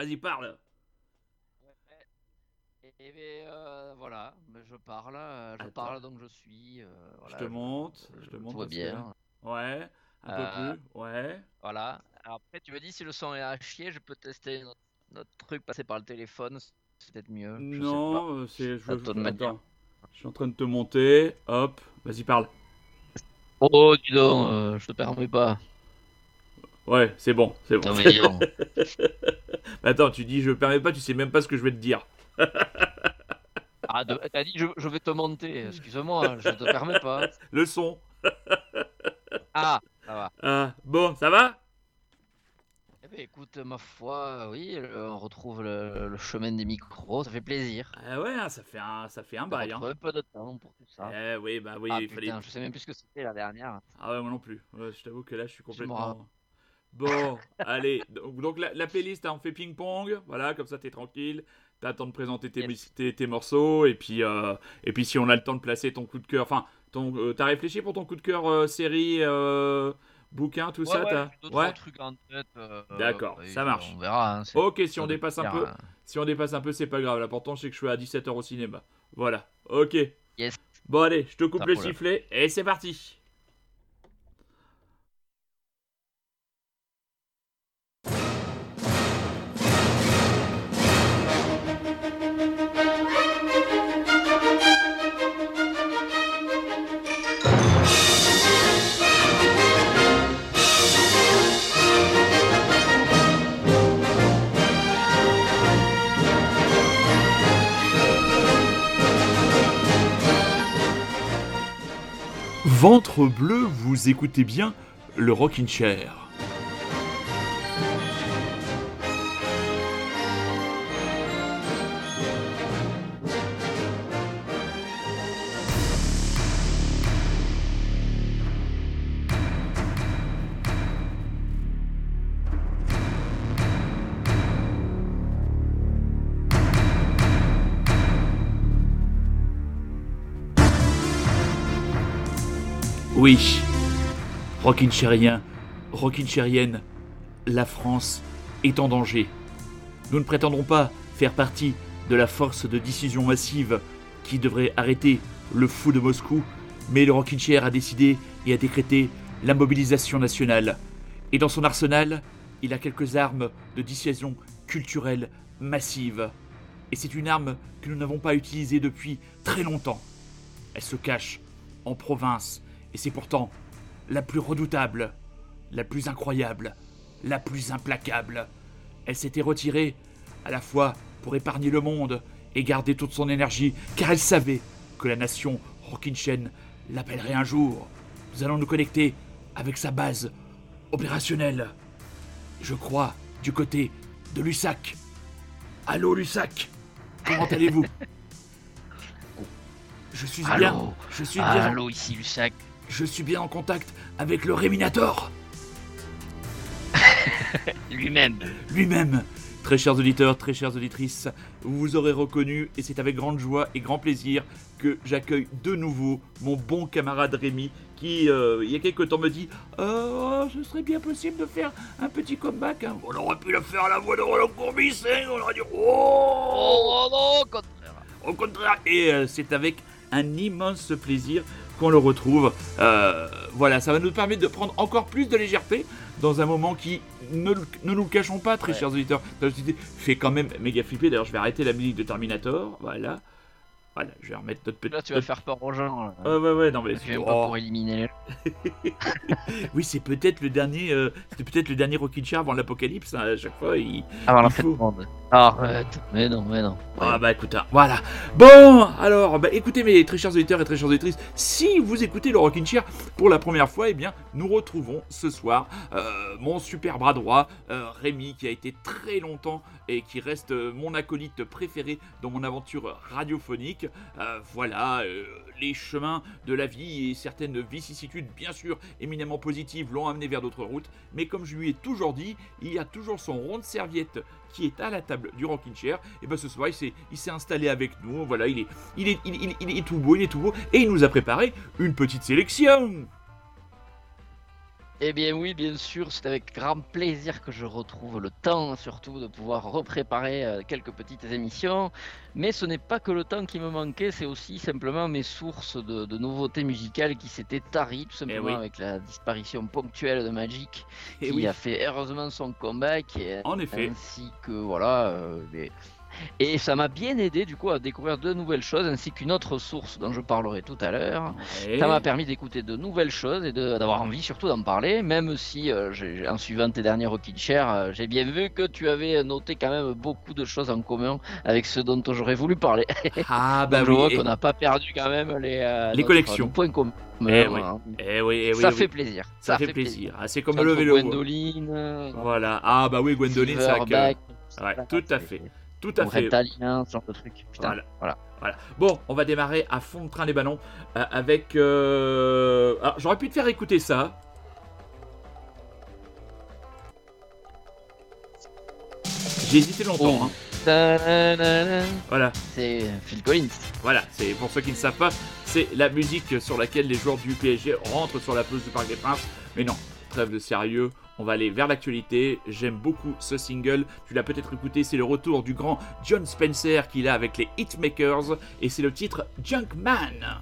Vas-y, parle. Et, euh, voilà, je parle, euh, je Attends. parle donc je suis. euh, voilà, je te monte, je te monte. que- bien. Ouais, un Euh, peu plus. Ouais. Voilà. Alors après, tu me dis si le son est à chier, je peux tester notre, notre truc, passer par le téléphone, c'est peut-être mieux. je. Non, euh, c'est. Je, attends. Je suis en train de te monter. Hop, vas-y, parle. Oh, dis donc, euh, je te permets pas. Ouais, c'est bon, c'est bon. Non, mais. Attends, tu dis je permets pas, tu sais même pas ce que je vais te dire. Ah, de- t'as dit je, je vais te monter, excuse-moi, je te permets pas. Le son. Ah, ça va. Ah, bon, ça va? Eh ben, écoute, ma foi, oui, on retrouve le, le chemin des micros, ça fait plaisir. Ah ouais, hein, ça fait un, ça fait un On bail. Hein. retrouve un peu de temps pour tout ça. Eh oui, bah oui, ah il putain, fallait. je sais même plus ce que c'était la dernière. Ah ouais, moi non plus. Ouais, je t'avoue que là, je suis me complètement. Bon, allez. Donc, donc la, la playlist, hein, on fait ping-pong. Voilà, comme ça, t'es tranquille. T'as le temps de présenter tes, Yes. tes, tes morceaux. Et puis, euh, et puis, si on a le temps de placer ton coup de cœur. Enfin, euh, t'as réfléchi pour ton coup de cœur euh, série, bouquin, tout Ouais, ça ouais, trois trucs en tête. D'accord, ça marche. On verra. hein, Ok, si on dépasse un peu, hein. si on dépasse un peu, c'est pas grave. L'important, c'est que je suis à 17h au cinéma. Voilà. Ok. Yes. Bon, allez, je te coupe le sifflet et c'est parti. Ventre bleu, vous écoutez bien le Rockin' Chair. Oui, Rockin' Chairien, Rockin' Chairienne, la France est en danger. Nous ne prétendrons pas faire partie de la force de décision massive qui devrait arrêter le fou de Moscou, mais le Rockin' Chair a décidé et a décrété la mobilisation nationale. Et dans son arsenal, il a quelques armes de dissuasion culturelle massive. Et c'est une arme que nous n'avons pas utilisée depuis très longtemps. Elle se cache en province, et c'est pourtant la plus redoutable, la plus incroyable, la plus implacable. Elle s'était retirée à la fois pour épargner le monde et garder toute son énergie, car elle savait que la nation Rockinchen l'appellerait un jour. Nous allons nous connecter avec sa base opérationnelle. Je crois du côté de Lussac. Allô Lussac? Comment allez-vous? Je suis bien. Allô Je suis bien. Allô, ici Lusac. Je suis bien en contact avec le Réminator Lui-même. lui-même. Très chers auditeurs, très chères auditrices, vous vous aurez reconnu et c'est avec grande joie et grand plaisir que j'accueille de nouveau mon bon camarade Rémi qui, euh, il y a quelques temps, me dit Oh, ce serait bien possible de faire un petit comeback. hein. On aurait pu le faire à la voix de Roland Courbis, hein, on aurait dit Oh Oh non, contraire. Au contraire, et euh, c'est avec un immense plaisir qu'on le retrouve. Euh, voilà, ça va nous permettre de prendre encore plus de légèreté dans un moment qui, ne, nous le cachons pas, très Ouais. chers auditeurs, fait quand même méga flipper. D'ailleurs, je vais arrêter la musique de Terminator. Voilà. Voilà, je vais remettre notre petit. Là, tu vas faire peur aux gens. là. Ouais, ouais, ouais, non, mais. Tu viens oh, pas pour éliminer. Oui, c'est peut-être le dernier. euh, C'était peut-être le dernier Chair avant l'apocalypse. hein, à chaque fois, il. Avant Il la faut. monde. Arrête. Mais non, mais non. Ah bah écoute, hein, voilà. Bon, alors, bah écoutez mes très chers auditeurs et très chères auditrices, si vous écoutez le Rockin' Chair pour la première fois, eh bien, nous retrouvons ce soir euh, mon super bras droit, euh, Rémi, qui a été très longtemps et qui reste euh, mon acolyte préféré dans mon aventure radiophonique. Euh, voilà, euh, les chemins de la vie et certaines vicissitudes, bien sûr, éminemment positives, l'ont amené vers d'autres routes. Mais comme je lui ai toujours dit, il y a toujours son rond de serviette qui est à la table du Rockin' Chair. Et ben ce soir, il s'est, installé avec nous. Voilà, il est tout beau, il est tout beau. Et il nous a préparé une petite sélection. Eh bien oui, bien sûr, c'est avec grand plaisir que je retrouve le temps surtout de pouvoir repréparer euh, quelques petites émissions. Mais ce n'est pas que le temps qui me manquait, c'est aussi simplement mes sources de, de nouveautés musicales qui s'étaient taries, tout simplement oui. avec la disparition ponctuelle de Magic, Eh qui oui. a fait heureusement son comeback, et En effet. ainsi que voilà. euh, Et ça m'a bien aidé du coup à découvrir de nouvelles choses, ainsi qu'une autre source dont je parlerai tout à l'heure. Ouais. Ça m'a permis d'écouter de nouvelles choses et d'avoir envie surtout d'en parler, même si euh, en suivant tes derniers Rockin' Chair, euh, j'ai bien vu que tu avais noté quand même beaucoup de choses en commun avec ce dont j'aurais voulu parler. Ah bah je oui. vois qu'on n'a pas perdu quand même les, euh, Les collections. points communs. Eh oui. hein. Eh oui, eh oui, ça oui. fait plaisir. Ça, fait plaisir. Ah, c'est comme le vélo. Gwendoline, Voilà. Ah bah oui, Gwendoline, ça Ouais, tout à fait. Tout à fait. Reptalien, ce genre de truc. Putain, Voilà. voilà. Voilà. Bon, on va démarrer à fond de train les ballons euh, avec. euh, Alors, j'aurais pu te faire écouter ça. J'ai hésité longtemps. Oh. hein. Voilà, C'est Phil Collins. voilà. C'est pour ceux qui ne savent pas, c'est la musique sur laquelle les joueurs du PSG rentrent sur la pelouse du Parc des Princes. Mais non, trêve de sérieux. On va aller vers l'actualité. J'aime beaucoup ce single. Tu l'as peut-être écouté. C'est le retour du grand John Spencer qu'il a avec les Hitmakers et c'est le titre Junkman.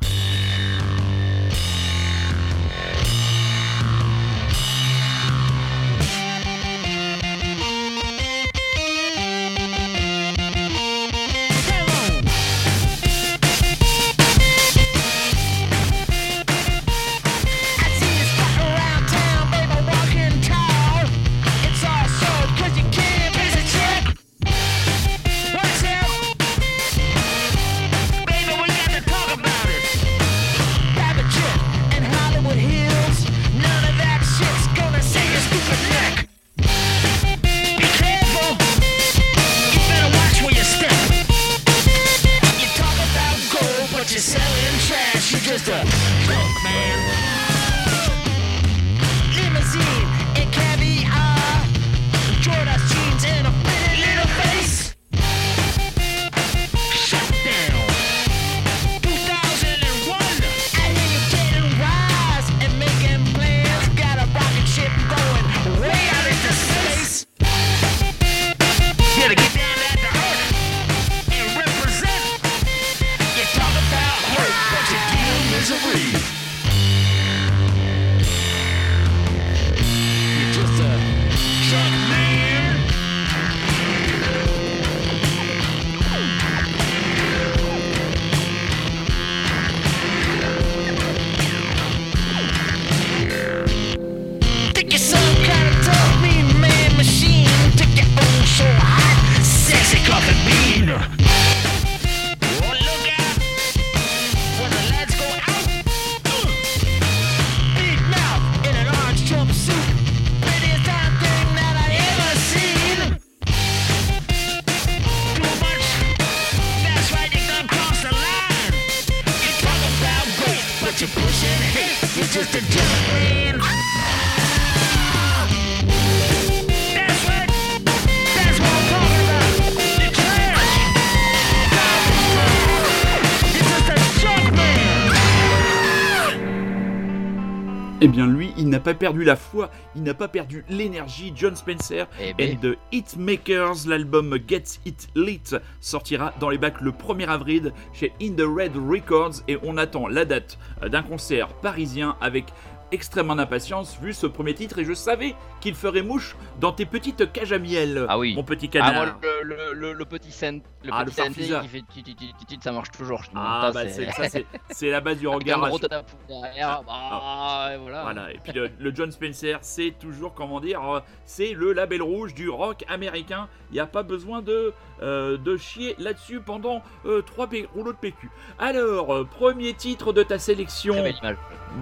Pas perdu la foi, il n'a pas perdu l'énergie. John Spencer Eh ben. and the Hitmakers, l'album Gets It Lit sortira dans les bacs le 1er avril chez In the Red Records et on attend la date euh, d'un concert parisien avec extrêmement d'impatience vu ce premier titre et je savais qu'il ferait mouche dans tes petites cages à miel. Ah oui. Mon petit Ah, canard. moi, le, le, le, le petit scène, le Ah, petit qui fait ça marche toujours. je Ah, bah c'est ça c'est c'est la base du regard. gros derrière, bah, et voilà. Voilà, et puis le, John Spencer, c'est toujours, comment dire, euh, c'est le label rouge du rock américain. Il n'y a pas besoin de, de chier là-dessus pendant euh, trois P- rouleaux de PQ. Alors, euh, premier titre de ta sélection.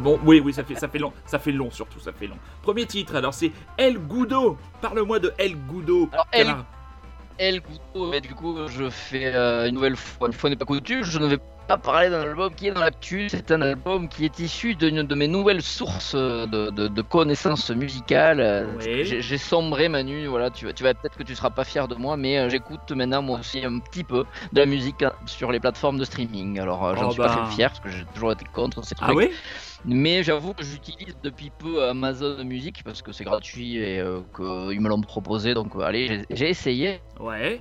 Bon, oui, oui, ça fait, ça fait long, ça fait long surtout, ça fait long. Premier titre, alors c'est El Goudo. Parle-moi de El Goudo. Alors, El-. El Goudo, mais du coup, je fais euh, une nouvelle fois, une fois n'est pas coutume, je ne vais pas parler d'un album qui est dans l'actu. C'est un album qui est issu d'une de mes nouvelles sources de, de- de connaissances musicales. Euh, Oui. J'ai sombré, Manu. Voilà, tu, vas- tu vas peut-être que tu seras pas fier de moi, mais euh, j'écoute maintenant moi aussi un petit peu de la musique hein, sur les plateformes de streaming. Alors, euh, j'en Oh suis pas bah. fait fier parce que j'ai toujours été contre ces trucs. Ah oui? Mais j'avoue que j'utilise depuis peu Amazon Music parce que c'est gratuit et euh, qu'ils me l'ont proposé. Donc, euh, allez, j'ai- j'ai essayé. Ouais.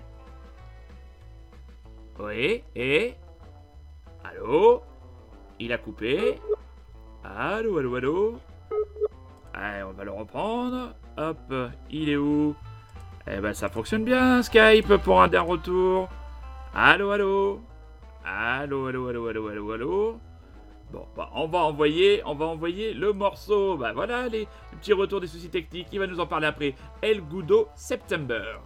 Oui, et? Allô? Il a coupé? Allô, allô, allô? Allez, on va le reprendre. Hop, il est où? Eh ben, ça fonctionne bien, Skype, pour un d'un retour. Allô, allô? Allô, allô, allô, allô, allô, allô? Bon, bah, on va envoyer, on va envoyer le morceau. Bah voilà, les petits retours des soucis techniques. Il va nous en parler après. El Gudo September.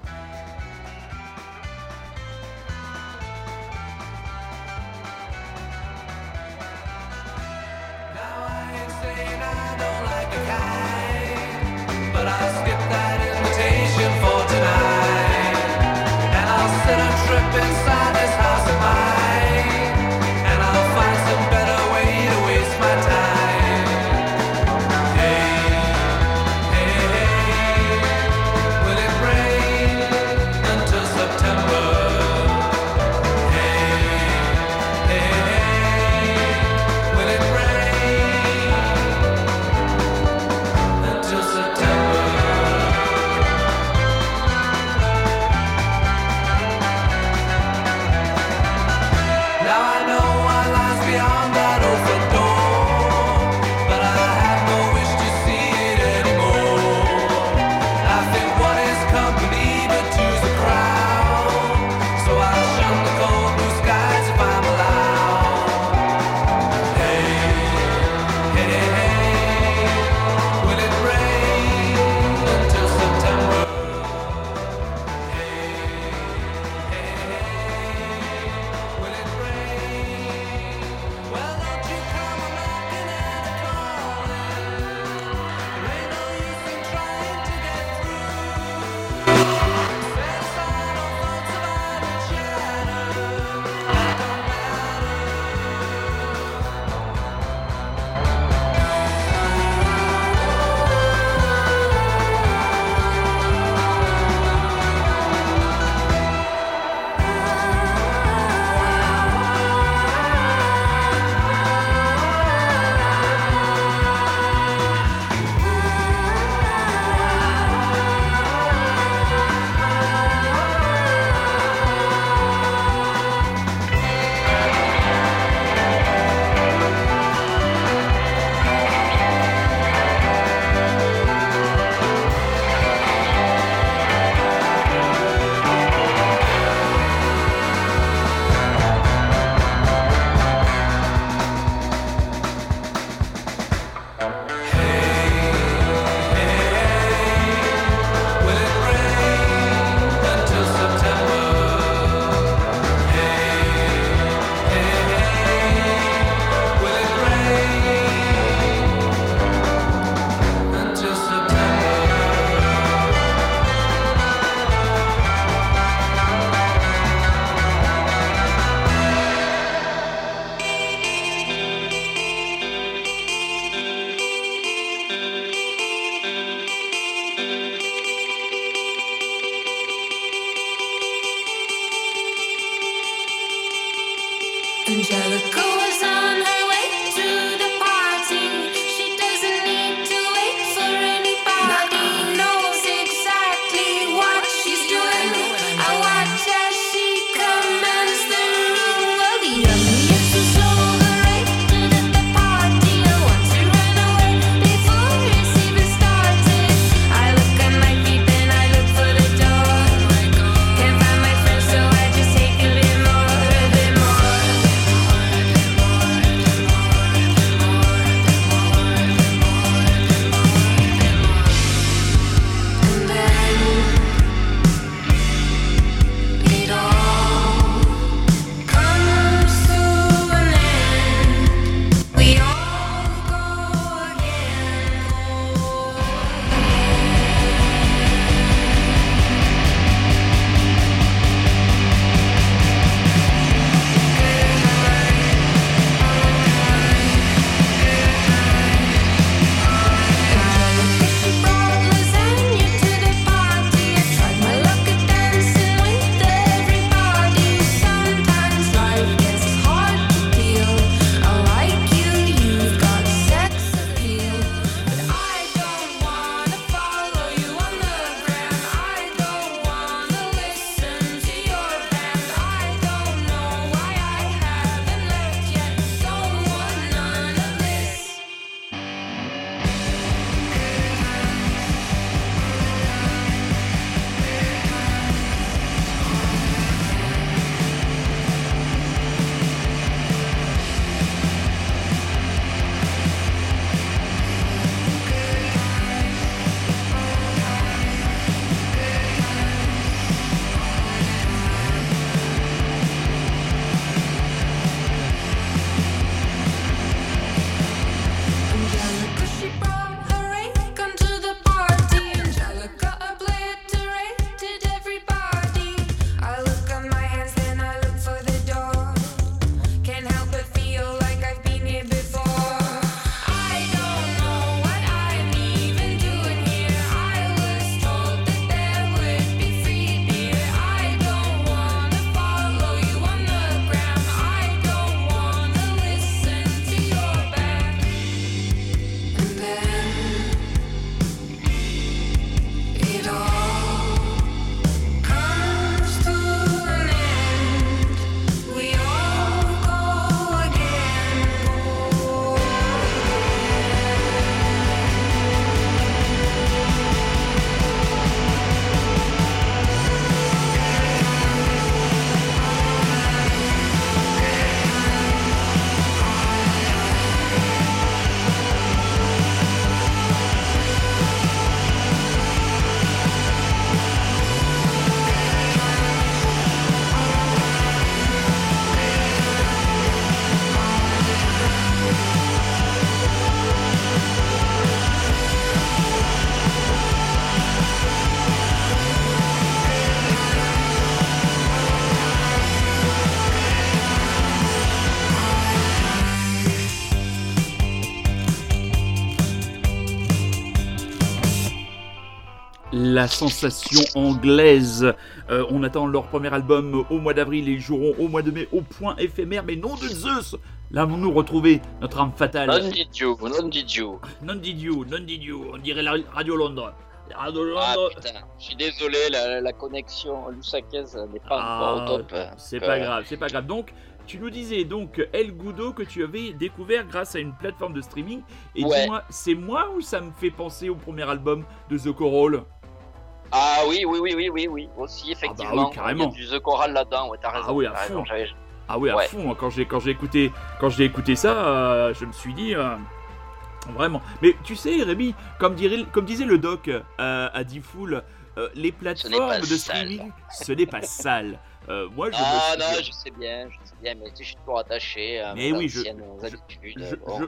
angelic. La sensation anglaise. Euh, on attend leur premier album au mois d'avril et ils joueront au mois de mai au point éphémère. Mais non de Zeus Là, nous retrouver notre âme fatale. Non did you, non did you. Non did you, non did you. On dirait la Radio Londres. Ah putain, je suis désolé, la, la connexion Lusakez n'est pas Ah, encore au top. C'est pas euh, grave, c'est pas grave. Donc, tu nous disais donc El Goudo que tu avais découvert grâce à une plateforme de streaming. Et Ouais. dis-moi, c'est moi ou ça me fait penser au premier album de The Coral? Ah oui, oui, oui, oui, oui, oui, aussi, effectivement. oui, carrément. Il y a du The Choral là-dedans, ouais, t'as raison. Ah oui, à raison, fond. Ah oui, à Ouais. fond. Quand j'ai quand j'ai écouté quand j'ai écouté ça, euh, je me suis dit euh, vraiment. Mais tu sais, Rémi, comme dirait comme disait le doc euh, à Diffoul, euh, les plateformes de streaming, ce n'est pas sale. Euh, moi, je Ah me non, je sais bien, je sais bien, mais je suis toujours attaché à mes oui, je- anciennes je- habitudes. je- bon,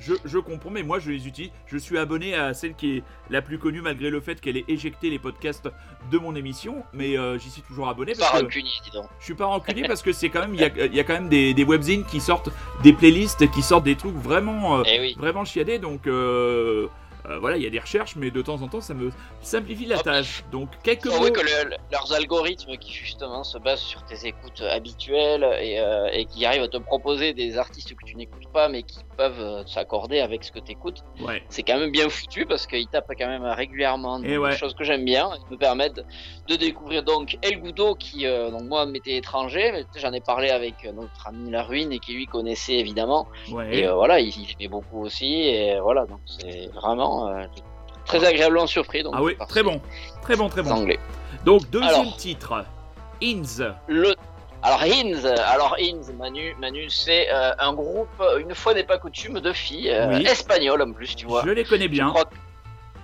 je- Je, comprends, mais moi je les utilise. Je suis abonné à celle qui est la plus connue malgré le fait qu'elle ait éjecté les podcasts de mon émission. Mais euh, j'y suis toujours abonné Pas parce que rancunier, dis donc. je suis pas rancunier parce que c'est quand même il y a, il y a quand même des, des webzines qui sortent des playlists qui sortent des trucs vraiment euh, Eh oui. vraiment chiadés. Donc euh, euh, voilà, il y a des recherches, mais de temps en temps ça me simplifie la Hop. tâche. Donc quelques mots. que le- le- leurs algorithmes qui justement se basent sur tes écoutes habituelles et, euh, et qui arrivent à te proposer des artistes que tu n'écoutes pas mais qui peuvent euh, s'accorder avec ce que tu écoutes, Ouais. c'est quand même bien foutu parce qu'ils tapent quand même régulièrement Et des ouais. choses que j'aime bien et me permettent de découvrir donc El Goudo qui euh, donc moi m'était étranger mais j'en ai parlé avec euh, notre ami La Ruine et qui lui connaissait évidemment Ouais. et euh, voilà il, il aimait beaucoup aussi et voilà donc c'est vraiment euh, très agréablement surpris donc ah oui, très bon, très bon, très bon. anglais. Donc deuxième Alors. titre, Inz. Le alors Hinz, alors Hinz, Manu, Manu, c'est euh, un groupe, une fois n'est pas coutume, de filles euh, Oui. espagnoles en plus, tu vois. Je les connais bien, que-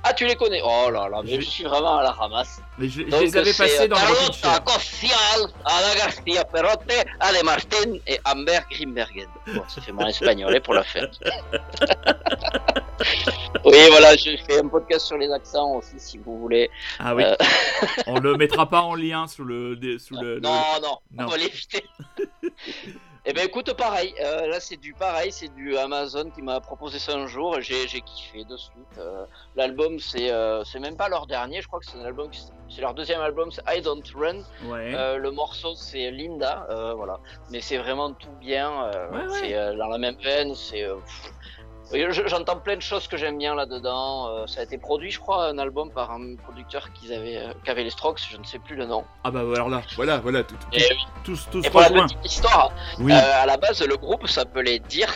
Ah, tu les connais Oh là là, mais Je- je suis vraiment à la ramasse. mais je, les avais c'est, passés euh, dans le Rockin' Carlota. Cossial, Ana Garcia Perotte, Ale Martin et Amber Grimbergen. Bon, ça fait mon espagnol hein, pour la fête. oui, voilà, je fais un podcast sur les accents aussi, si vous voulez. Ah oui. Euh, On le mettra pas en lien sous le dé- sous le. le- Non, non, Non. on va l'éviter. Eh ben écoute, pareil, euh, là c'est du pareil, c'est du Amazon qui m'a proposé ça un jour j'ai kiffé de suite. Euh, L'album c'est euh, c'est même pas leur dernier, je crois que c'est un album, qui- c'est leur deuxième album, c'est I Don't Run. Ouais. Le morceau c'est Linda, voilà. Mais c'est vraiment tout bien, Ouais, ouais. c'est dans la même veine, c'est. J'entends plein de choses que j'aime bien là-dedans. Euh, ça a été produit, je crois, un album par un producteur qu'ils avaient, euh, qu'avaient les Strokes, je ne sais plus le nom. Ah bah alors là, voilà, voilà, tout, tout, Et, tous, tous et pour la petite histoire, Oui. euh, à la base, le groupe s'appelait Dirs,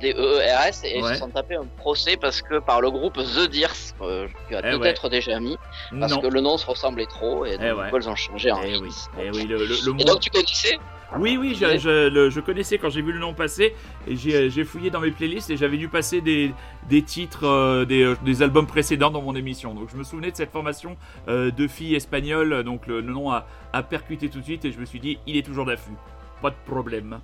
D-E-E-R-S, et Ouais. ils se sont tapés un procès parce que par le groupe The Dirs, euh, tu as Eh peut-être déjà mis, parce non. que le nom se ressemblait trop, et donc Eh ouais. coup, ils ont changé en Eh oui, eh oui, le, le, le Et donc tu connaissais Oui, oui, je, je, le- je connaissais quand j'ai vu le nom passer et j'ai j'ai fouillé dans mes playlists et j'avais dû passer des, des titres euh, des, euh, des albums précédents dans mon émission. Donc je me souvenais de cette formation euh, de filles espagnoles, donc le, le nom a, a percuté tout de suite et je me suis dit, il est toujours d'affût, pas de problème.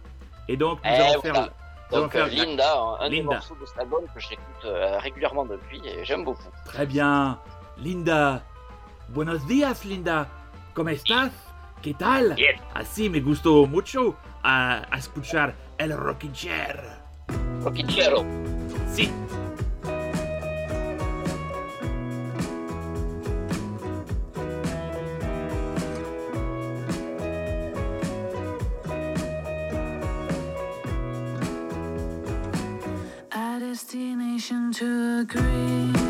Et donc nous Eh, allons voilà. faire. Donc euh, Linda, un, un des Linda. morceaux de cet album que j'écoute euh, régulièrement depuis, et j'aime beaucoup. Très bien, Linda. Buenos días, Linda. ¿Cómo estás? ¿Qué tal? Bien. Así me gustó mucho a, a escuchar el Rocking Chair. Rockichero. Sí. destination to agree.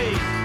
feet.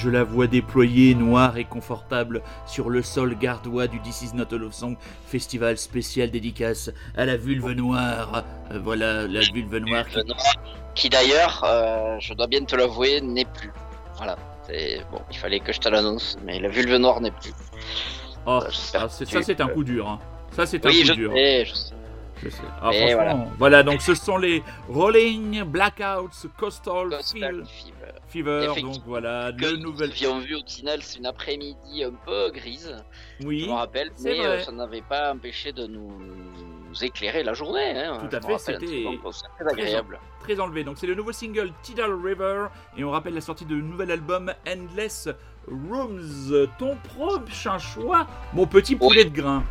Je la vois déployée, noire et confortable, sur le sol gardois du This Is Not a Love Song Festival spécial dédicace à la vulve noire. Euh, voilà, la vulve noire qui... D'ailleurs, euh, je dois bien te l'avouer, n'est plus. Voilà. C'est bon, il fallait que je te l'annonce, mais la vulve noire n'est plus. Oh, ah, c'est- que ça c'est un coup dur. hein. Ça c'est un Oui, coup je dur. sais, je sais. Je sais. Ah, franchement, voilà. donc ce sont les Rolling Blackouts Coastal Fever. Donc voilà, le nous nouvel. avions vu au Tinal, c'est une après-midi un peu grise, je Oui, me rappelle, mais euh, ça n'avait pas empêché de nous, nous éclairer la journée. Hein, Tout je à fait, c'était très agréable. très enlevé. Donc c'est le nouveau single Tidal River et on rappelle la sortie de nouvel album Endless Rooms. Ton prochain choix, mon petit poulet de grain.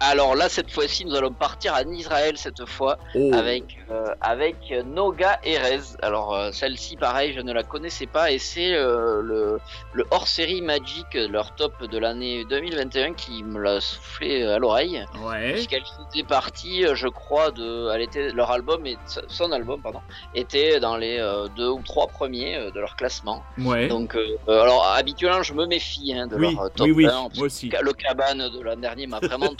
Alors là, cette fois-ci, nous allons partir en Israël cette fois Oh. avec euh, avec Noga Erez. Alors euh, celle-ci, pareil, je ne la connaissais pas et c'est euh, le le hors-série Magic, leur top de l'année 2021, qui me l'a soufflé à l'oreille. Ouais. Puisqu'elle faisait partie, je crois, de, elle était leur album et son album, pardon, était dans les deux ou trois premiers de leur classement. Ouais. Donc, alors habituellement, je me méfie hein, de oui, leur top oui, oui, 1, parce moi aussi. le cabane de l'an dernier m'a vraiment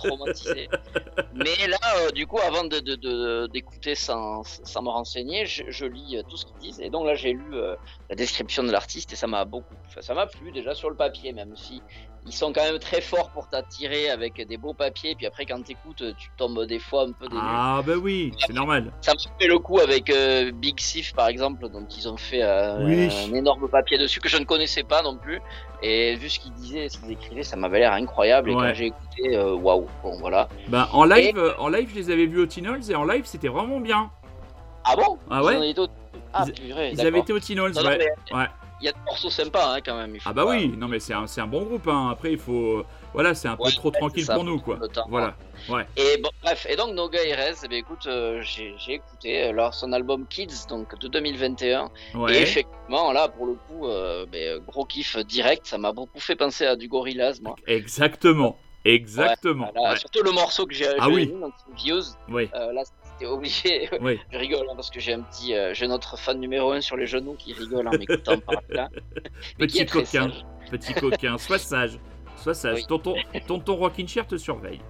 Mais là, euh, du coup, avant de, d'écouter sans, sans me renseigner, je, lis euh, tout ce qu'ils disent. Et donc là, j'ai lu euh, la description de l'artiste et ça m'a beaucoup, ça m'a plu déjà sur le papier, même si ils sont quand même très forts pour t'attirer avec des beaux papiers. Puis après, quand t'écoutes, tu tombes des fois un peu dénu. Ah bah oui, c'est normal. Ça me fait le coup avec euh, Big Sif par exemple, dont ils ont fait euh, Oui. un énorme papier dessus que je ne connaissais pas non plus. Et vu ce qu'ils disaient, ce qu'ils écrivaient, ça m'avait l'air incroyable. Et Ouais. quand j'ai écouté, euh, waouh, bon voilà. Bah en live, euh, en live, je les avais vus au Tinols et en live, c'était vraiment bien. Ah bon? Ah ouais? Ah Ils- purée, Ils d'accord. avaient été au Tinols, non, ouais. mais Ouais. Il y a des morceaux sympas hein, quand même. Ah bah pas- oui, non mais c'est un, un bon groupe. Hein. Après, il faut, voilà, c'est un peu Ouais, trop tranquille ça, pour nous, quoi. temps. Voilà. Et bon, bref, et donc Noga Erez, eh bien, écoute, euh, j'ai écouté euh, leur, son album Kids donc de 2021. Et Ouais. effectivement, là, pour le coup, euh, ben, gros kiff direct. Ça m'a beaucoup fait penser à du Gorillaz, moi. Exactement. Exactement. Voilà, Ouais. Surtout le morceau que j'ai Ah oui. donc Views. Oui. Euh, là, c'était obligé. Oui. Je rigole hein, parce que j'ai un petit, euh, j'ai notre fan numéro un sur les genoux qui rigole en m'écoutant par là. Petit coquin. sage. Petit coquin. Sois sage. Sois sage. Oui. Tonton, tonton Rockin' Chair te surveille.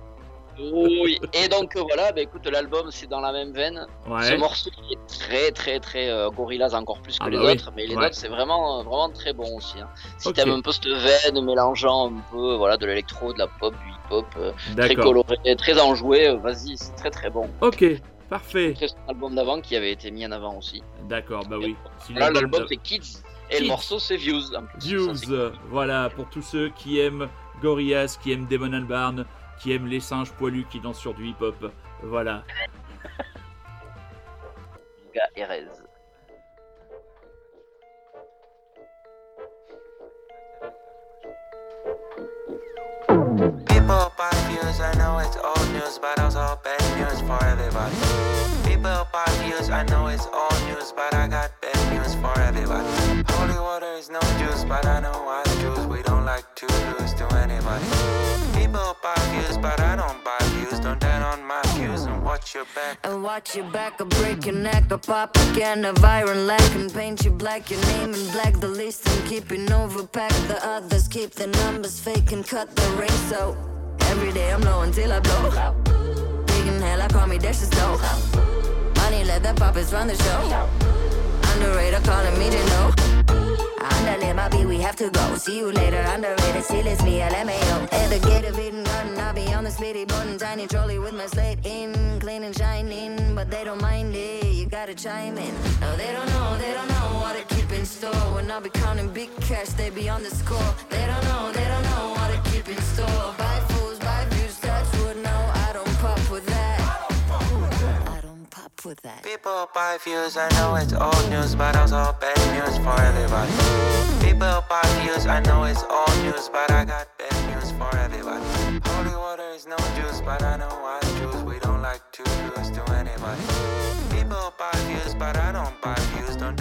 Oui. Et donc euh, voilà, bah, écoute, l'album c'est dans la même veine. Ce Ouais. morceau qui est très très très euh, Gorillaz encore plus que Ah les bah oui. autres, mais les Ouais. autres c'est vraiment euh, vraiment très bon aussi. hein. Si t'aimes un peu cette veine mélangeant un peu voilà de l'électro, de la pop, du hip hop, euh, très coloré, très enjoué, euh, vas-y, c'est très très bon. Ok. Parfait. Après son album d'avant qui avait été mis en avant aussi. D'accord. Bah oui. Là, l'album l'album de- c'est Kids et Kids. le morceau c'est Views. en plus. Views, c'est voilà, pour tous ceux qui aiment Gorillaz, qui aiment Damon Albarn, qui aiment les singes poilus qui dansent sur du hip-hop. Voilà. Erez. Buy views, I know it's old news, but also bad news for everybody. People buy views, I know it's old news, but I got bad news for everybody. Holy water is no juice, but I know why juice we don't like to lose to anybody. People buy views, but I don't buy views. Don't bet on my views and watch your back. And watch your back, I'll break your neck, I'll pop again. a iron lack and paint you black, your name in black, the list and keeping overpack. The others keep the numbers fake and cut the ring, so every day I'm low until I blow. Digging hell, I call me Dashes Dough. Money, let the puppets run the show. Underrated, calling me to know. Andale, papi, we have to go. See you later, underrated. Still, it's me, LMAO. At the gate of Eden Garden, I'll be on the splitty button. Tiny trolley with my slate in. Clean and shining, but they don't mind it. You gotta chime in. No, they don't know, they don't know what to keep in store. When I be counting big cash, they be on the score. They don't know, they don't know what to keep in store. Buy fools, with that. People buy views, I know it's old news, but also bad news for everybody. People buy views, I know it's old news, but I got bad news for everybody. Holy water is no juice, but I know why Jews we don't like to lose to anybody. People buy views, but I don't buy views. Don't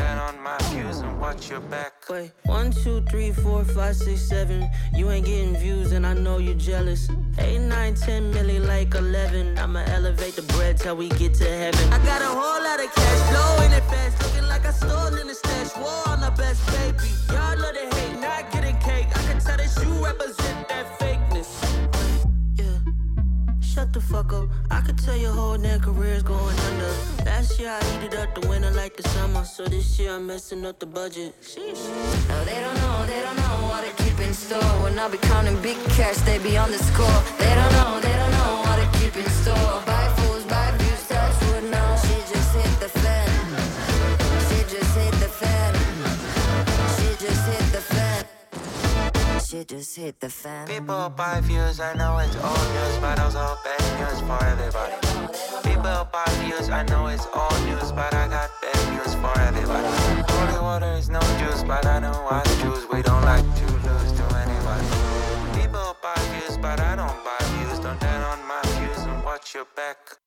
watch your back. Wait, one, two, three, four, five, six, seven. You ain't getting views, and I know you're jealous. Eight, nine, ten, milli, like eleven. I'ma elevate the bread till we get to heaven. I got a whole lot of cash flowing it fast, looking like I stole in the stash. War on the best baby. Y'all love to hate, not getting cake. I can tell this You represent that. Shut the fuck up. I could tell your whole damn career's going under. Last year I heated up the winter like the summer. So this year I'm messing up the budget. Sheesh. No, they don't know, they don't know what to keep in store. When I be counting big cash, they be on the score. They don't know, they don't know what to keep in store. Buy fools, She just hit the fan. People buy views, I know it's old news, but I also bad news for everybody. People buy views, I know it's old news, but I got bad news for everybody. Holy water is no juice, but I know I choose. We don't like to lose to anybody. People buy views, but I don't buy views. Don't turn on my views and watch your back.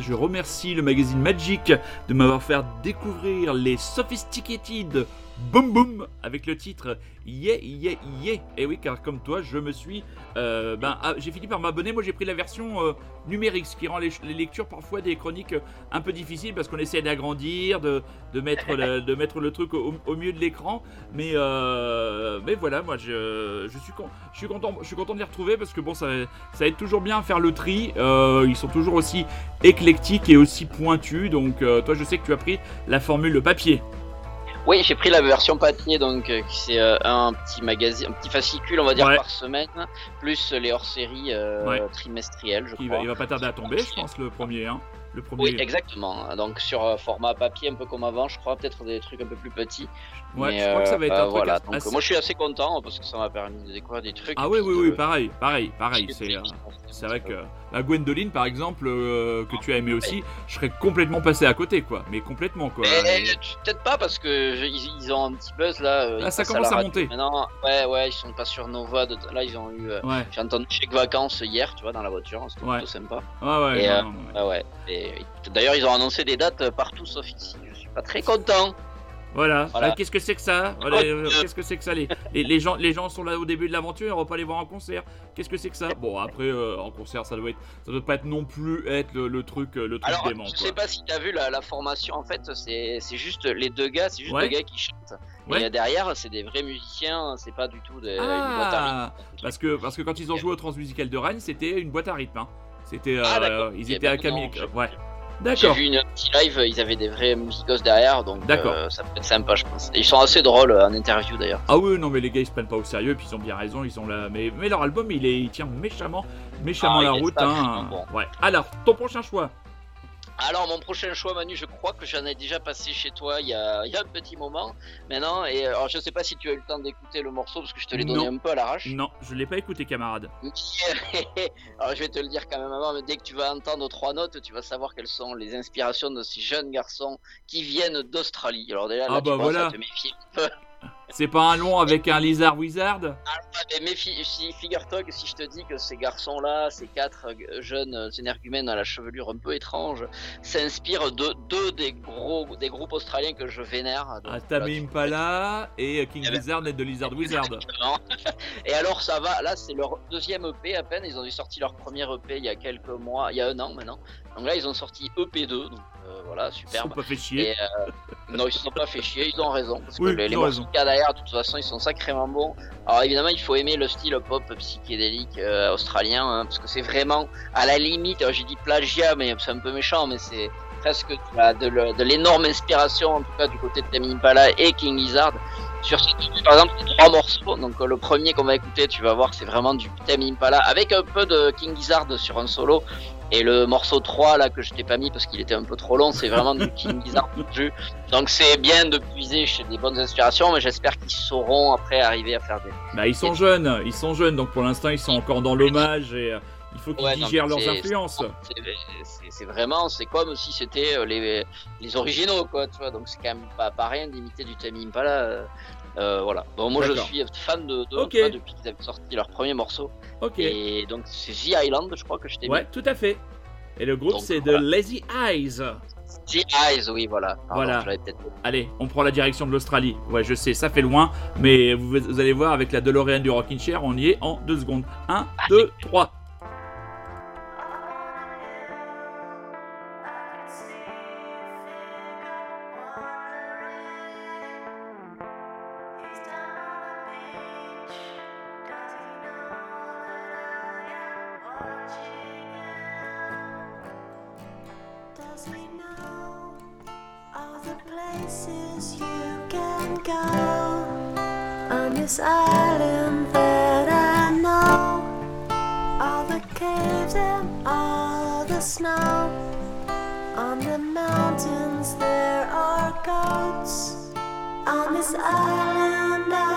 Je remercie le magazine Magic de m'avoir fait découvrir les Sophisticated Boom Boom avec le titre Yeah Yeah Yeah. Et oui, car comme toi, je me suis. euh, ben, ah, j'ai fini par m'abonner. Moi, j'ai pris la version euh, numérique, ce qui rend les, les lectures parfois des chroniques euh, un peu difficiles parce qu'on essaie d'agrandir, de, de, mettre le, de mettre le truc au, au milieu de l'écran. Mais, euh, mais voilà, moi, je, je, suis con- je, suis content, je suis content de les retrouver parce que bon, ça, ça aide toujours bien à faire le tri. Ils sont toujours aussi éclectiques et aussi pointus. Donc, toi, je sais que tu as pris la formule papier. Oui, j'ai pris la version papier, donc euh, c'est euh, un petit magazine, un petit fascicule, on va dire Ouais. par semaine, plus les hors-séries euh, Ouais. trimestrielles, je Il crois. va, il va pas tarder à tomber, je pense, le premier. Hein. Le premier. Oui, exactement. Donc sur euh, format papier, un peu comme avant, je crois, peut-être des trucs un peu plus petits. Ouais, Mais, je crois que ça va être euh, un truc voilà. assez- Donc, moi, je suis assez content parce que ça m'a permis de découvrir des trucs. Ah oui, oui, de- oui, pareil, pareil, pareil. c'est vrai que la Gwendoline, par exemple, euh, que tu as aimé aussi, je serais complètement passé à côté, quoi. Mais complètement, quoi. Mais, Et- tu- peut-être pas parce que je- ils, ils ont un petit buzz là. euh, Ah, ils ça commence à monter. Maintenant, ouais, ouais, ils sont pas sur Nova. de- Là, ils ont eu. euh, Ouais, J'ai entendu chèque vacances hier, tu vois, dans la voiture. C'était Ouais. plutôt sympa. ouais, ouais. Et, euh, ouais. Ah ouais. Et Et d'ailleurs, ils ont annoncé des dates partout sauf ici. Je suis pas très content. Voilà. Voilà. Euh, Qu'est-ce que c'est que ça Voilà, euh, Qu'est-ce que c'est que ça les, les, les gens, les gens sont là au début de l'aventure, on va pas les voir en concert. Qu'est-ce que c'est que ça Bon, après, euh, en concert, ça doit être, ça doit pas être non plus être le, le truc, euh, le truc Alors, dément. je quoi. sais pas si t'as vu la, la formation. En fait, c'est c'est juste les deux gars, c'est juste Ouais. deux gars qui chantent. Ouais. Et euh, derrière, c'est des vrais musiciens. C'est pas du tout des, une boîte à Ah, parce que, parce que quand ils ont joué au Transmusical de Rennes, c'était une boîte à rythme. hein. C'était, euh, Ah, ils étaient à bah, Camille. non, j'ai- ouais. J'ai D'accord. vu une petit live, ils avaient des vrais musicos derrière, donc D'accord. euh, ça peut être sympa, je pense. Et ils sont assez drôles euh, en interview d'ailleurs. Ah oui, non, mais les gars ils se prennent pas au sérieux, puis ils ont bien raison, ils ont la. Mais, mais leur album il, est, il tient méchamment, méchamment Ah, la route. Hein. bon. Ouais. Alors, ton prochain choix Alors, mon prochain choix, Manu, je crois que j'en ai déjà passé chez toi il y a, il y a un petit moment maintenant. Et alors, je sais pas si tu as eu le temps d'écouter le morceau parce que je te l'ai donné Non. un peu à l'arrache. Non, je l'ai pas écouté, camarade. Alors je vais te le dire quand même avant, mais dès que tu vas entendre trois notes, tu vas savoir quelles sont les inspirations de ces jeunes garçons qui viennent d'Australie. Alors déjà, là, Ah tu bah voilà. te méfie un peu. C'est pas un long avec un lizard wizard Ah, mais figure-toi que si je te dis que ces garçons-là, ces quatre euh, jeunes euh, énergumènes à la chevelure un peu étrange, s'inspirent de deux des gros des groupes australiens que je vénère. Donc, Ah, Impala et King Eh ben- Lizard et de Lizard Wizard. Et alors ça va, là c'est leur deuxième EP à peine, ils ont sorti leur premier EP il y a quelques mois, il y a un an maintenant. Donc là ils ont sorti EP2, donc voilà, Ils se sont superbe. pas fait chier. Et, euh, non, ils se sont pas fait chier, ils ont raison. Parce Oui, que les, ils les morceaux raison. qu'il y a derrière, de toute façon, ils sont sacrément bons. Alors évidemment, il faut aimer le style pop psychédélique euh, australien, hein, parce que c'est vraiment à la limite, j'ai dit plagiat, mais c'est un peu méchant, mais c'est presque de, l'énorme inspiration, en tout cas du côté de Tame Impala et King Lizard. Sur ces, par exemple, ces trois morceaux, donc euh, le premier qu'on va écouter, tu vas voir que c'est vraiment du Tame Impala, avec un peu de King Lizard sur un solo. Et le morceau 3 là que je t'ai pas mis parce qu'il était un peu trop long, c'est vraiment du King Lizard jus. Donc c'est bien de puiser chez des bonnes inspirations, mais j'espère qu'ils sauront après arriver à faire des. Bah, ils sont jeunes, ils sont jeunes, donc pour l'instant ils sont encore dans l'hommage et euh, il faut qu'ils Ouais, digèrent leurs influences. c'est- vraiment, c'est comme si c'était euh, les, les originaux quoi, tu vois. Donc c'est quand même pas, pas rien d'imiter du Tame Impala. Euh, voilà. Bon, moi je suis fan de, de Ok. tu vois, depuis qu'ils avaient sorti leur premier morceau. Ok. Et donc c'est The Island, je crois que je t'ai Ouais, tout à fait. Et le groupe c'est The voilà. Lazy Eyes. The Eyes, oui, voilà. Pardon, Voilà. Allez, on prend la direction de l'Australie. Ouais, je sais, ça fait loin, mais vous, vous allez voir avec la DeLorean du Rockin' Chair, on y est en deux secondes. 1, 2, 3. Go on this island that I know? All the caves and all the snow. On the mountains there are goats. On this island I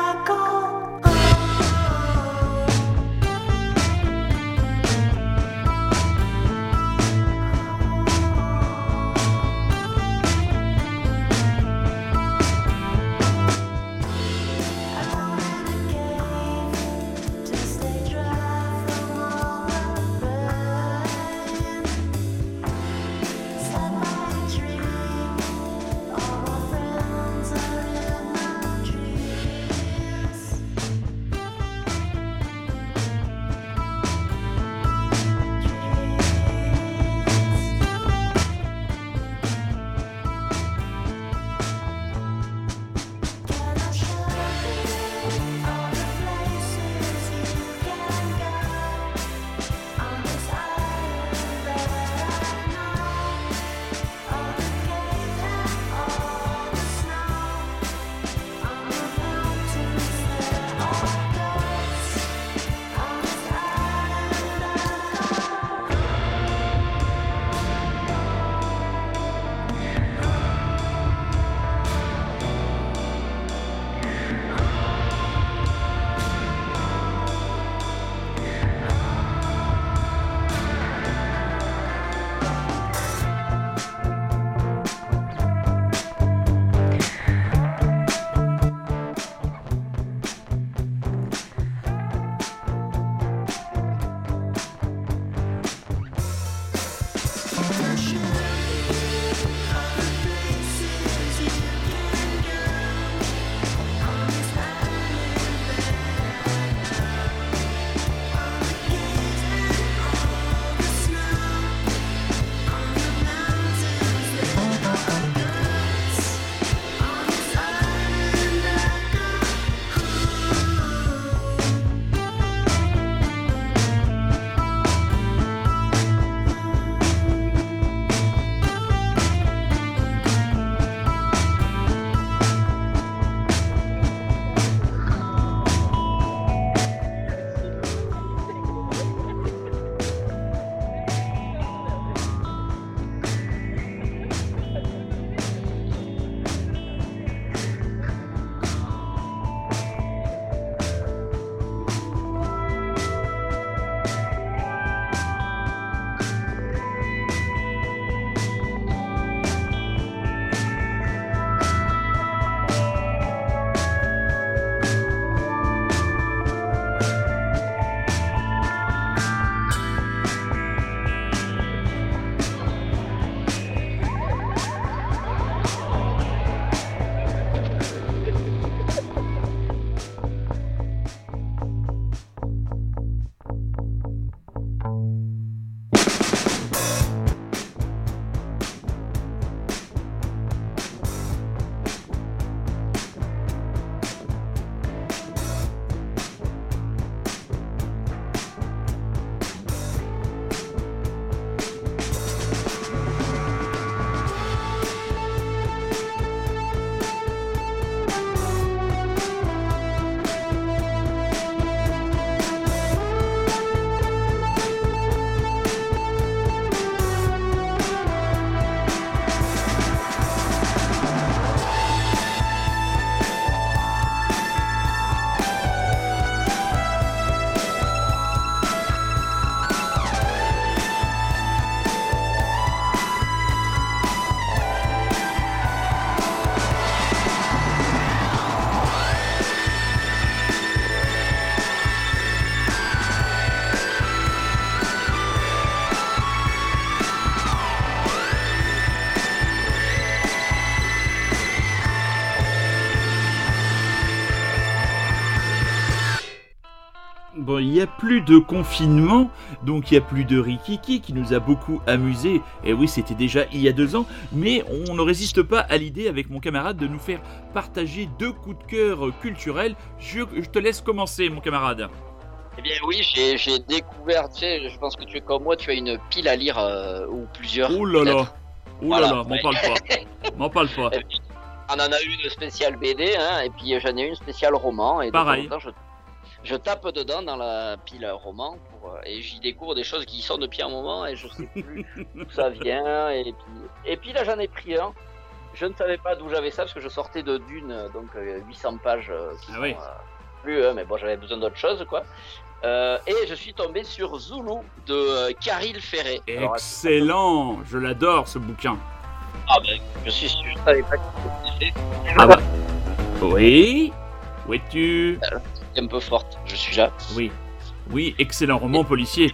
n'y a plus de confinement, donc il n'y a plus de Rikiki qui nous a beaucoup amusé. Et oui, c'était déjà il y a deux ans, mais on ne résiste pas à l'idée avec mon camarade de nous faire partager deux coups de cœur culturels. Je, je te laisse commencer, mon camarade. Eh bien oui, j'ai découvert, tu sais, je pense que tu es comme moi, tu as une pile à lire euh, ou plusieurs. Oh là là, oh là Voilà, là, m'en parle pas, m'en parle pas. On en a une spéciale BD, hein, et puis j'en ai une spéciale roman. Et Pareil. je, je tape dedans dans la pile roman pour, euh, et j'y découvre des choses qui y sont depuis un moment et je sais plus d'où ça vient. Et puis, et puis là, j'en ai pris un. Je ne savais pas d'où j'avais ça parce que je sortais de Dune, euh, donc euh, 800 pages. euh, qui Ah oui. sont, euh, plus, hein, mais bon, j'avais besoin d'autre chose, quoi. Euh, et je suis tombé sur Zulu de euh, Caril Ferré. Alors, Excellent, je l'adore ce bouquin. ah ben, je suis sûr, je savais pas que c'était Ah bah, oui, où es-tu? Un peu forte. Je suis là. Oui, oui, excellent roman policier.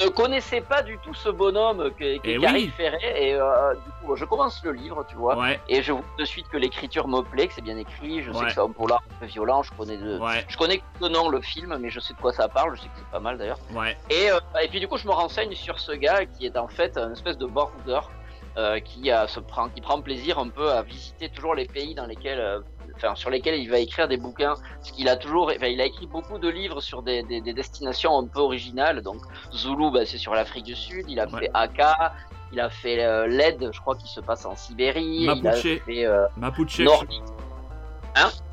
Je ne connaissais pas du tout ce bonhomme qui Eh est oui. Ferré et euh, du coup je commence le livre, tu vois, Ouais, et je vois de suite que l'écriture me plaît, que c'est bien écrit, je sais Ouais. que c'est un polar un peu violent, je connais de... ouais, Je connais que le nom, le film, mais je sais de quoi ça parle, je sais que c'est pas mal d'ailleurs. Et, euh, et puis du coup je me renseigne sur ce gars qui est en fait un espèce de border euh, qui, a, se prend, qui prend plaisir un peu à visiter toujours les pays dans lesquels... Enfin, sur lesquels il va écrire des bouquins, parce qu'il a toujours, enfin, il a écrit beaucoup de livres sur des, des, des destinations un peu originales. Donc Zulu, bah, c'est sur l'Afrique du Sud. Il a Ouais. fait Aka, il a fait euh, LED, je crois qu'il se passe en Sibérie. Il a Mapuche. fait euh, Mapuche, Nordique.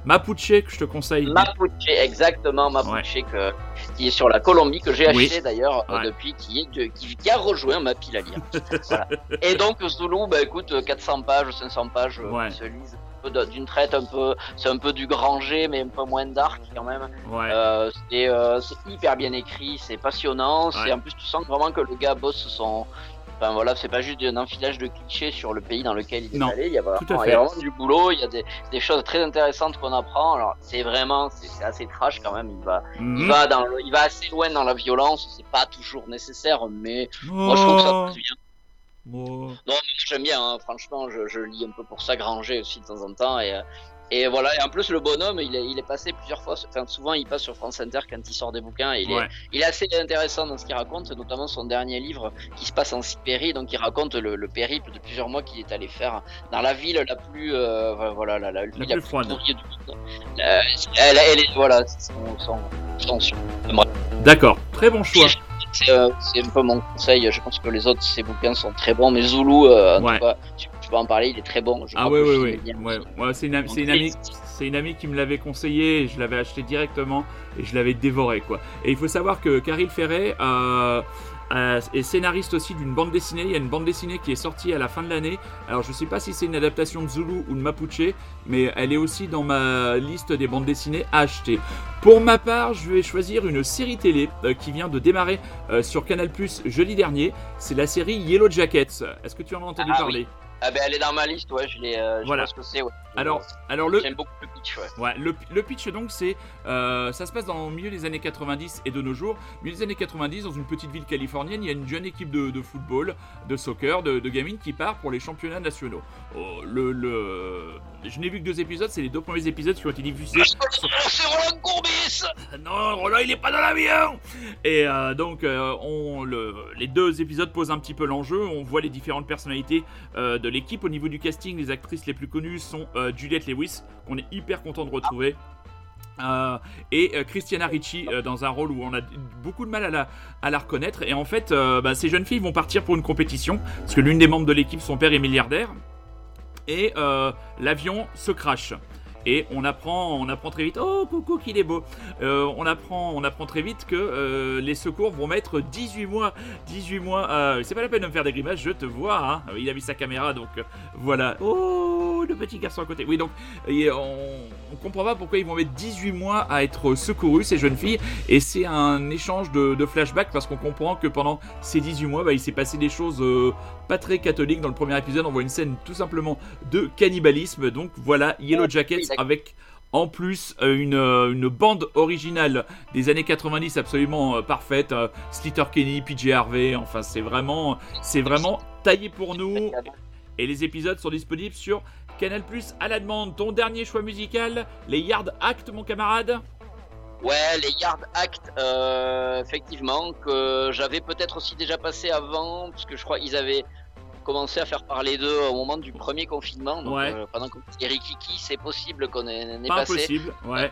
Mapuche que je te conseille. Mapuche, exactement, Mapuche, que- qui est sur la Colombie, que j'ai Oui. acheté d'ailleurs euh, Ouais. depuis, qui, est de- qui, qui a rejoint ma pile à lire. Voilà. Et donc Zulu, bah écoute, 400 pages, 500 pages, Ouais. qui se lisent d'une traite un peu, c'est un peu du Granger, mais un peu moins dark quand même. Ouais, Euh, c'est euh, c'est hyper bien écrit, c'est passionnant. C'est en plus tu sens vraiment que le gars bosse son. Enfin voilà, c'est pas juste un enfilage de clichés sur le pays dans lequel il est Non, allé. Il y a vraiment, tout à il y a fait. vraiment du boulot. Il y a des, des choses très intéressantes qu'on apprend. Alors c'est vraiment, c'est assez trash quand même. Il va, il Mhm. va dans, le- il va assez loin dans la violence. C'est pas toujours nécessaire, mais moi je trouve que ça Oh, passe bien. Non, j'aime bien, hein. franchement, je, je lis un peu pour ça Granger aussi de temps en temps. Et, euh, et voilà, et en plus, le bonhomme, il est, il est passé plusieurs fois, enfin, souvent il passe sur France Inter quand il sort des bouquins. Et il, Ouais. est, il est assez intéressant dans ce qu'il raconte, notamment son dernier livre qui se passe en Sibérie. Donc, il raconte le, le périple de plusieurs mois qu'il est allé faire dans la ville la plus, euh, voilà, la, la, ville plus froide. pourrie du monde. Euh, elle, elle est, voilà, c'est son, son, son- D'accord, très bon choix. C'est euh, c'est un peu mon conseil. Je pense que les autres, ces bouquins sont très bons, mais Zulu, euh, en Ouais. tout cas, tu, tu peux en parler, il est très bon. Je Ah crois ouais, que ouais, c'est une, une amie, une amie qui me l'avait conseillé je l'avais acheté directement et je l'avais dévoré quoi. Et il faut savoir que Caril Ferret euh, euh, est scénariste aussi d'une bande dessinée. Il y a une bande dessinée qui est sortie à la fin de l'année. Alors je sais pas si c'est une adaptation de Zulu ou de Mapuche, mais elle est aussi dans ma liste des bandes dessinées à acheter. Pour ma part, je vais choisir une série télé euh, qui vient de démarrer euh, sur Canal Plus jeudi dernier. C'est la série Yellow Jackets. Est-ce que tu en as entendu Ah parler? Ah ben, elle est dans ma liste, ouais, je l'ai. Euh, Voilà. ce que c'est, ouais. Alors, alors le, J'aime beaucoup le pitch, ouais. Ouais, le, le pitch donc c'est euh, ça se passe dans le milieu des années 90 et de nos jours. Milieu des années 90 dans une petite ville californienne, il y a une jeune équipe de, de football, de soccer, de, de gamines qui part pour les championnats nationaux. Oh, le, le... Je n'ai vu que deux épisodes, c'est les deux premiers épisodes qui ont été diffusés. C'est Roland Courbis Non, Roland il est pas dans l'avion Et euh, donc on, le, les deux épisodes posent un petit peu l'enjeu, on voit les différentes personnalités de l'équipe. Au niveau du casting, les actrices les plus connues sont euh, Juliette Lewis, qu'on est hyper content de retrouver. Euh, et euh, Christiana Ricci dans un rôle où on a beaucoup de mal à la, reconnaître. Et en fait, bah, ces jeunes filles vont partir pour une compétition, parce que l'une des membres de l'équipe, son père est milliardaire, et l'avion se crache. Et on apprend, on apprend très vite, oh coucou qu'il est beau. Euh, on apprend, on apprend très vite que euh, les secours vont mettre 18 mois, 18 mois. euh, c'est pas la peine de me faire des grimaces, je te vois. Hein. Il a mis sa caméra, donc euh, voilà. Oh le petit garçon à côté. Oui donc et on comprend pas pourquoi ils vont mettre 18 mois à être secourus ces jeunes filles. Et c'est un échange de, de flashbacks parce qu'on comprend que pendant ces 18 mois, bah, il s'est passé des choses euh, pas très catholiques. Dans le premier épisode, on voit une scène tout simplement de cannibalisme. Donc voilà, Yellow Jackets avec en plus euh, une, euh, une bande originale des années 90 absolument parfaite. Slater Kenny, PJ Harvey, enfin c'est vraiment, c'est vraiment taillé pour nous. Et les épisodes sont disponibles sur Canal Plus à la demande. Ton dernier choix musical, les Yard Act, mon camarade Ouais, les Yard Act, euh, effectivement, que j'avais peut-être aussi déjà passé avant, parce que je crois qu'ils avaient commencé à faire parler d'eux au moment du premier confinement. Donc, Ouais. euh, pendant qu'on Rikiki, c'est possible qu'on ait, n'ait Pas passé. impossible, ouais.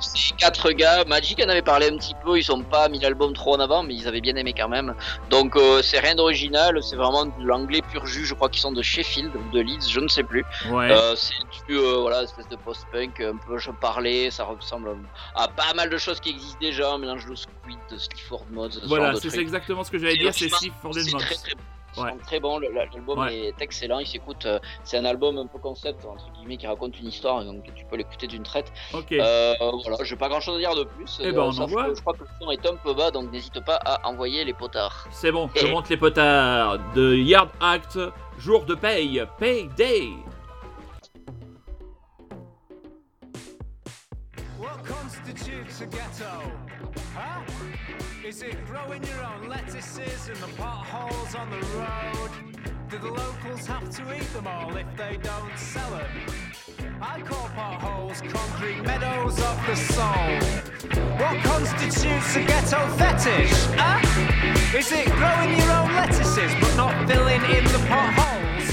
Ces quatre gars, Magic en avait parlé un petit peu, ils ont pas mis l'album trop en avant, mais ils avaient bien aimé quand même. Donc euh, c'est rien d'original, c'est vraiment de l'anglais pur jus, je crois qu'ils sont de Sheffield de Leeds, je ne sais plus. Ouais. Euh, c'est du euh, voilà, espèce de post-punk, un peu je parlais, ça ressemble à pas mal de choses qui existent déjà, un mélange de Squid, de Sleaford Mods, voilà, c'est exactement ce que j'allais dire, c'est c'est Mods. très très Ouais. sont très bon, le- l'album Ouais. est excellent, il s'écoute, euh, c'est un album un peu concept, entre guillemets, qui raconte une histoire, donc tu peux l'écouter d'une traite. Ok. Euh, voilà, j'ai pas grand chose à dire de plus. Eh ben, on sauf envoie. que Je crois que le son est un peu bas, donc n'hésite pas à envoyer les potards. C'est bon, je Et- monte les potards de Yard Act, jour de paye, payday. What constitutes a ghetto? Is it growing your own lettuces in the potholes on the road? Do the locals have to eat them all if they don't sell them? I call potholes concrete meadows of the soul. What constitutes a ghetto fetish? Huh? Is it growing your own lettuces but not filling in the potholes?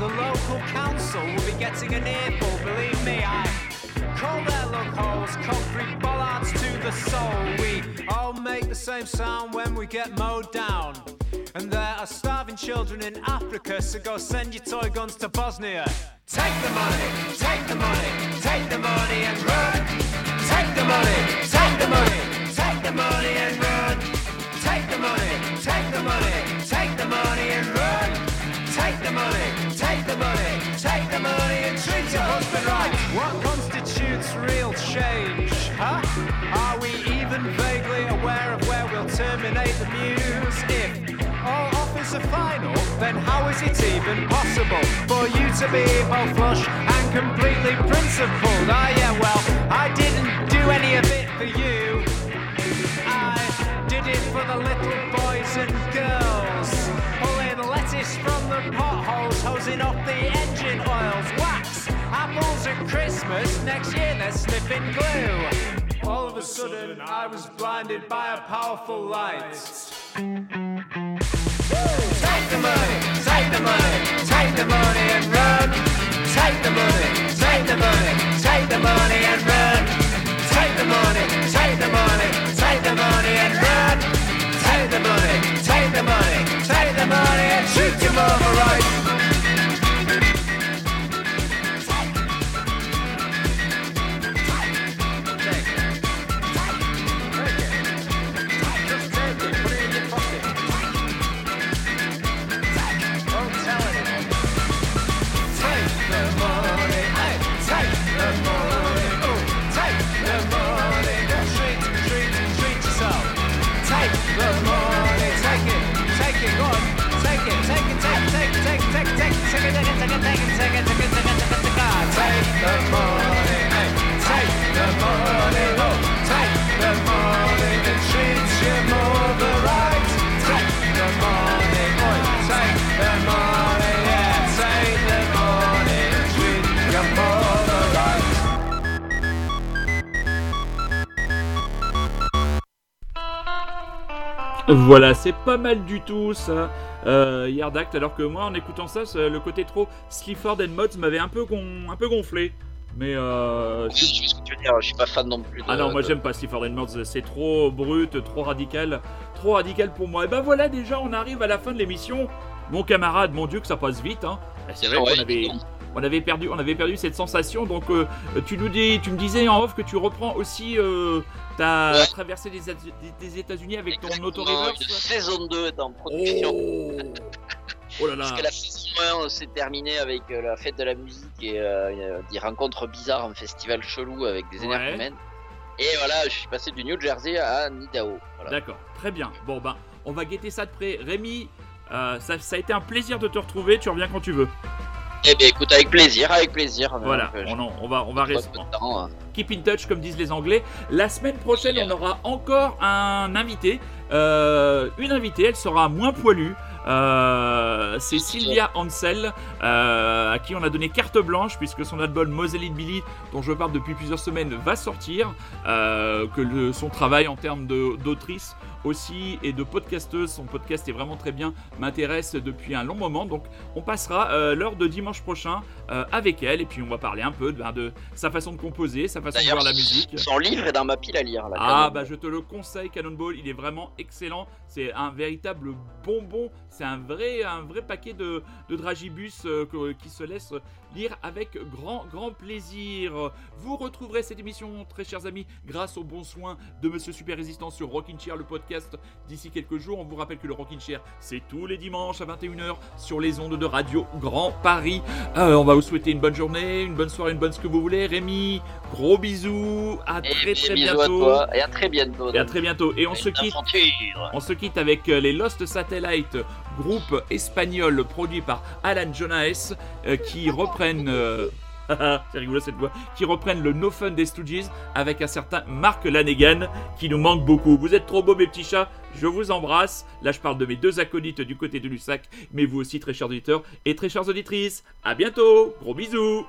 The local council will be getting an earful, believe me, I call their loopholes concrete bollards to the soul. We all make the same sound when we get mowed down. And there are starving children in Africa, so go send your toy guns to Bosnia. Take the money, take the money, take the money and run. Take the money, take the money, take the money and run. Take the money, take the money, take the money and run. Take the money, take the money, take the money and treat your husband right. Terminate the muse? If all offers are final, then how is it even possible for you to be both flush and completely principled? Ah, yeah, well, I didn't do any of it for you. I did it for the little boys and girls. Pulling lettuce from the potholes, hosing off the engine oils. Wax, apples at Christmas, next year they're sniffing glue. All of a sudden, I was blinded by a powerful light. Take the money, take the money, take the money and run. Take the money, take the money, take the money and run. Take the money, take the money, take the money and run. Take the money, take the money, take the money and shoot your mama right. Voilà, c'est pas mal du tout ça, euh, Yard Act, alors que moi en écoutant ça, le côté trop Sleaford and Mods m'avait un peu, gon- un peu gonflé. Mais euh, je sais ce que tu veux dire, je suis pas fan non plus. De, Ah non, moi de- j'aime pas and Mods, c'est trop brut, trop radical, trop radical pour moi. Et ben voilà, déjà on arrive à la fin de l'émission. Mon camarade, mon dieu que ça passe vite, hein. Et C'est vrai Ouais, qu'on avait, on avait perdu, on avait perdu cette sensation. Donc euh, tu nous dis, tu me disais en off que tu reprends aussi euh, ta Ouais. traversée des, États- des- des États-Unis avec ton Exactement, auto Une reverse. saison 2 est en production. Oh, oh là là. Parce que la saison 1 s'est terminée avec euh, la fête de la musique et euh, euh, des rencontres bizarres, un festival chelou avec des Ouais. énergumènes. Et voilà, je suis passé du New Jersey à Nidao. Voilà. D'accord, très bien. Bon ben, on va guetter ça de près. Rémi, euh, ça, ça a été un plaisir de te retrouver. Tu reviens quand tu veux. Eh bien écoute, avec plaisir, avec plaisir. Voilà, euh, on, en- on va, on va rester. hein. Keep in touch, comme disent les Anglais. La semaine prochaine, on aura encore un invité. Euh, une invitée, elle sera moins poilue. Euh, c'est Sylvia Ansel, euh, à qui on a donné carte blanche, puisque son album Moseley Billy, dont je parle depuis plusieurs semaines, va sortir. euh, que le- son travail en termes d'autrice aussi et de podcasteuse, son podcast est vraiment très bien, m'intéresse depuis un long moment. Donc on passera euh, l'heure de dimanche prochain euh, avec elle, et puis on va parler un peu de, ben, de sa façon de composer, sa façon de voir la musique. son livre est dans ma pile à lire. Là, Ah bah je te le conseille Cannonball, il est vraiment excellent, c'est un véritable bonbon, c'est un vrai, un vrai paquet de, de dragibus euh, qui se laisse lire avec grand grand plaisir. Vous retrouverez cette émission très chers amis grâce aux bons soins de Monsieur Super Résistant sur Rockin' Chair le podcast d'ici quelques jours. On vous rappelle que le Rockin' Chair c'est tous les dimanches à 21h sur les ondes de Radio Grand Paris. Euh, on va vous souhaiter une bonne journée, une bonne soirée, une bonne ce que vous voulez. Rémi, gros bisous, à Et très très bientôt. à toi et à très bientôt. Et à très bientôt. Et on se quitte. On se quitte avec euh, les Lost Satellite, groupe espagnol produit par Alan Jonas, euh, qui euh, C'est rigolo cette voix. Qui reprennent le No Fun des Stooges avec un certain Mark Lanegan qui nous manque beaucoup. Vous êtes trop beaux, mes petits chats. Je vous embrasse. Là, je parle de mes deux acolytes du côté de Lussac, mais vous aussi, très chers auditeurs et très chères auditrices. À bientôt. Gros bisous.